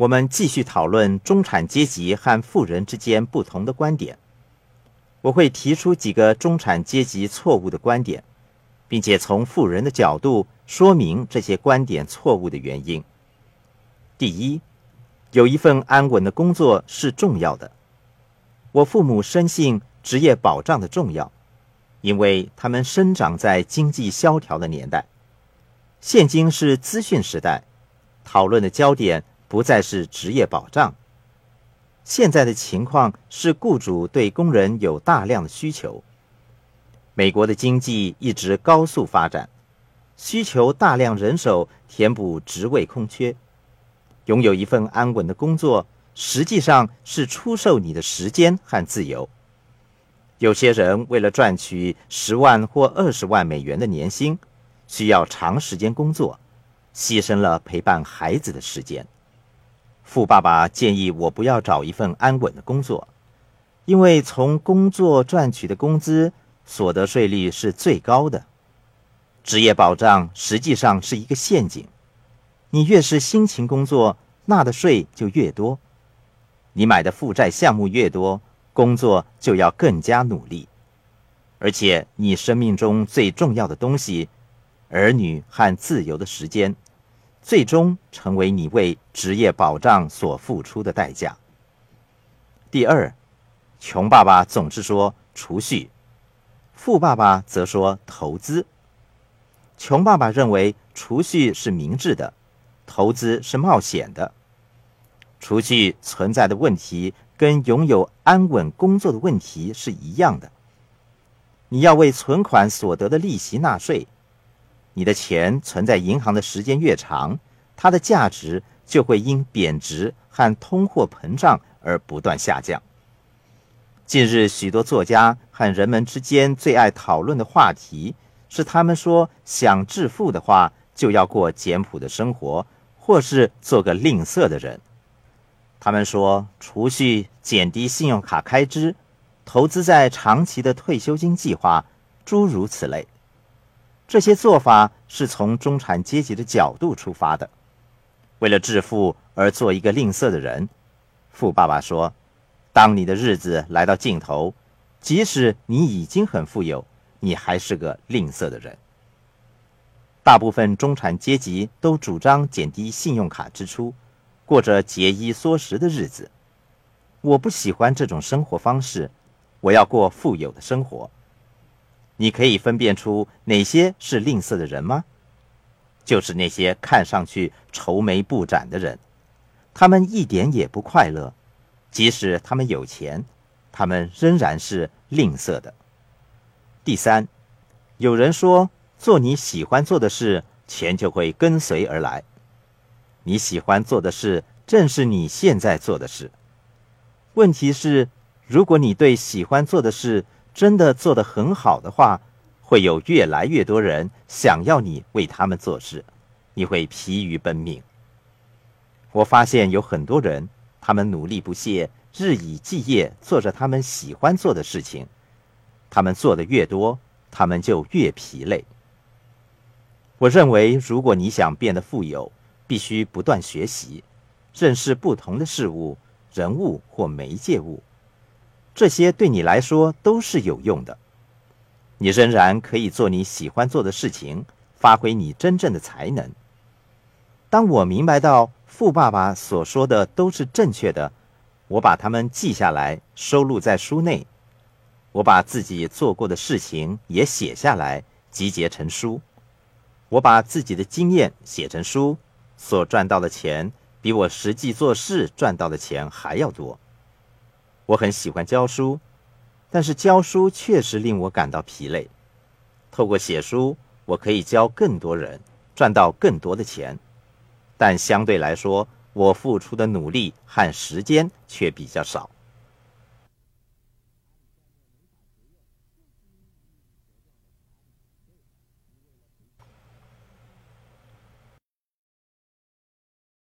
我们继续讨论中产阶级和富人之间不同的观点。我会提出几个中产阶级错误的观点，并且从富人的角度说明这些观点错误的原因。第一，有一份安稳的工作是重要的。我父母深信职业保障的重要，因为他们生长在经济萧条的年代。现今是资讯时代，讨论的焦点不再是职业保障。现在的情况是，雇主对工人有大量的需求。美国的经济一直高速发展，需求大量人手填补职位空缺。拥有一份安稳的工作，实际上是出售你的时间和自由。有些人为了赚取十万或二十万美元的年薪，需要长时间工作，牺牲了陪伴孩子的时间。富爸爸建议我不要找一份安稳的工作，因为从工作赚取的工资所得税率是最高的。职业保障实际上是一个陷阱，你越是辛勤工作，纳的税就越多；你买的负债项目越多，工作就要更加努力。而且，你生命中最重要的东西——儿女和自由的时间。最终成为你为职业保障所付出的代价。第二，穷爸爸总是说储蓄，富爸爸则说投资。穷爸爸认为储蓄是明智的，投资是冒险的。储蓄存在的问题跟拥有安稳工作的问题是一样的。你要为存款所得的利息纳税。你的钱存在银行的时间越长，它的价值就会因贬值和通货膨胀而不断下降。近日，许多作家和人们之间最爱讨论的话题是：他们说想致富的话，就要过简朴的生活，或是做个吝啬的人。他们说，储蓄、减低信用卡开支、投资在长期的退休金计划，诸如此类。这些做法是从中产阶级的角度出发的，为了致富而做一个吝啬的人。富爸爸说：“当你的日子来到尽头，即使你已经很富有，你还是个吝啬的人。”大部分中产阶级都主张减低信用卡支出，过着节衣缩食的日子。我不喜欢这种生活方式，我要过富有的生活。你可以分辨出哪些是吝啬的人吗？就是那些看上去愁眉不展的人，他们一点也不快乐，即使他们有钱，他们仍然是吝啬的。第三，有人说做你喜欢做的事，钱就会跟随而来。你喜欢做的事，正是你现在做的事。问题是，如果你对喜欢做的事，真的做得很好的话，会有越来越多人想要你为他们做事，你会疲于奔命。我发现有很多人，他们努力不懈，日以继夜做着他们喜欢做的事情，他们做的越多，他们就越疲累。我认为，如果你想变得富有，必须不断学习，认识不同的事物、人物或媒介物。这些对你来说都是有用的，你仍然可以做你喜欢做的事情，发挥你真正的才能。当我明白到富爸爸所说的都是正确的，我把它们记下来，收录在书内。我把自己做过的事情也写下来，集结成书。我把自己的经验写成书，所赚到的钱比我实际做事赚到的钱还要多。我很喜欢教书，但是教书确实令我感到疲累。透过写书，我可以教更多人，赚到更多的钱，但相对来说，我付出的努力和时间却比较少。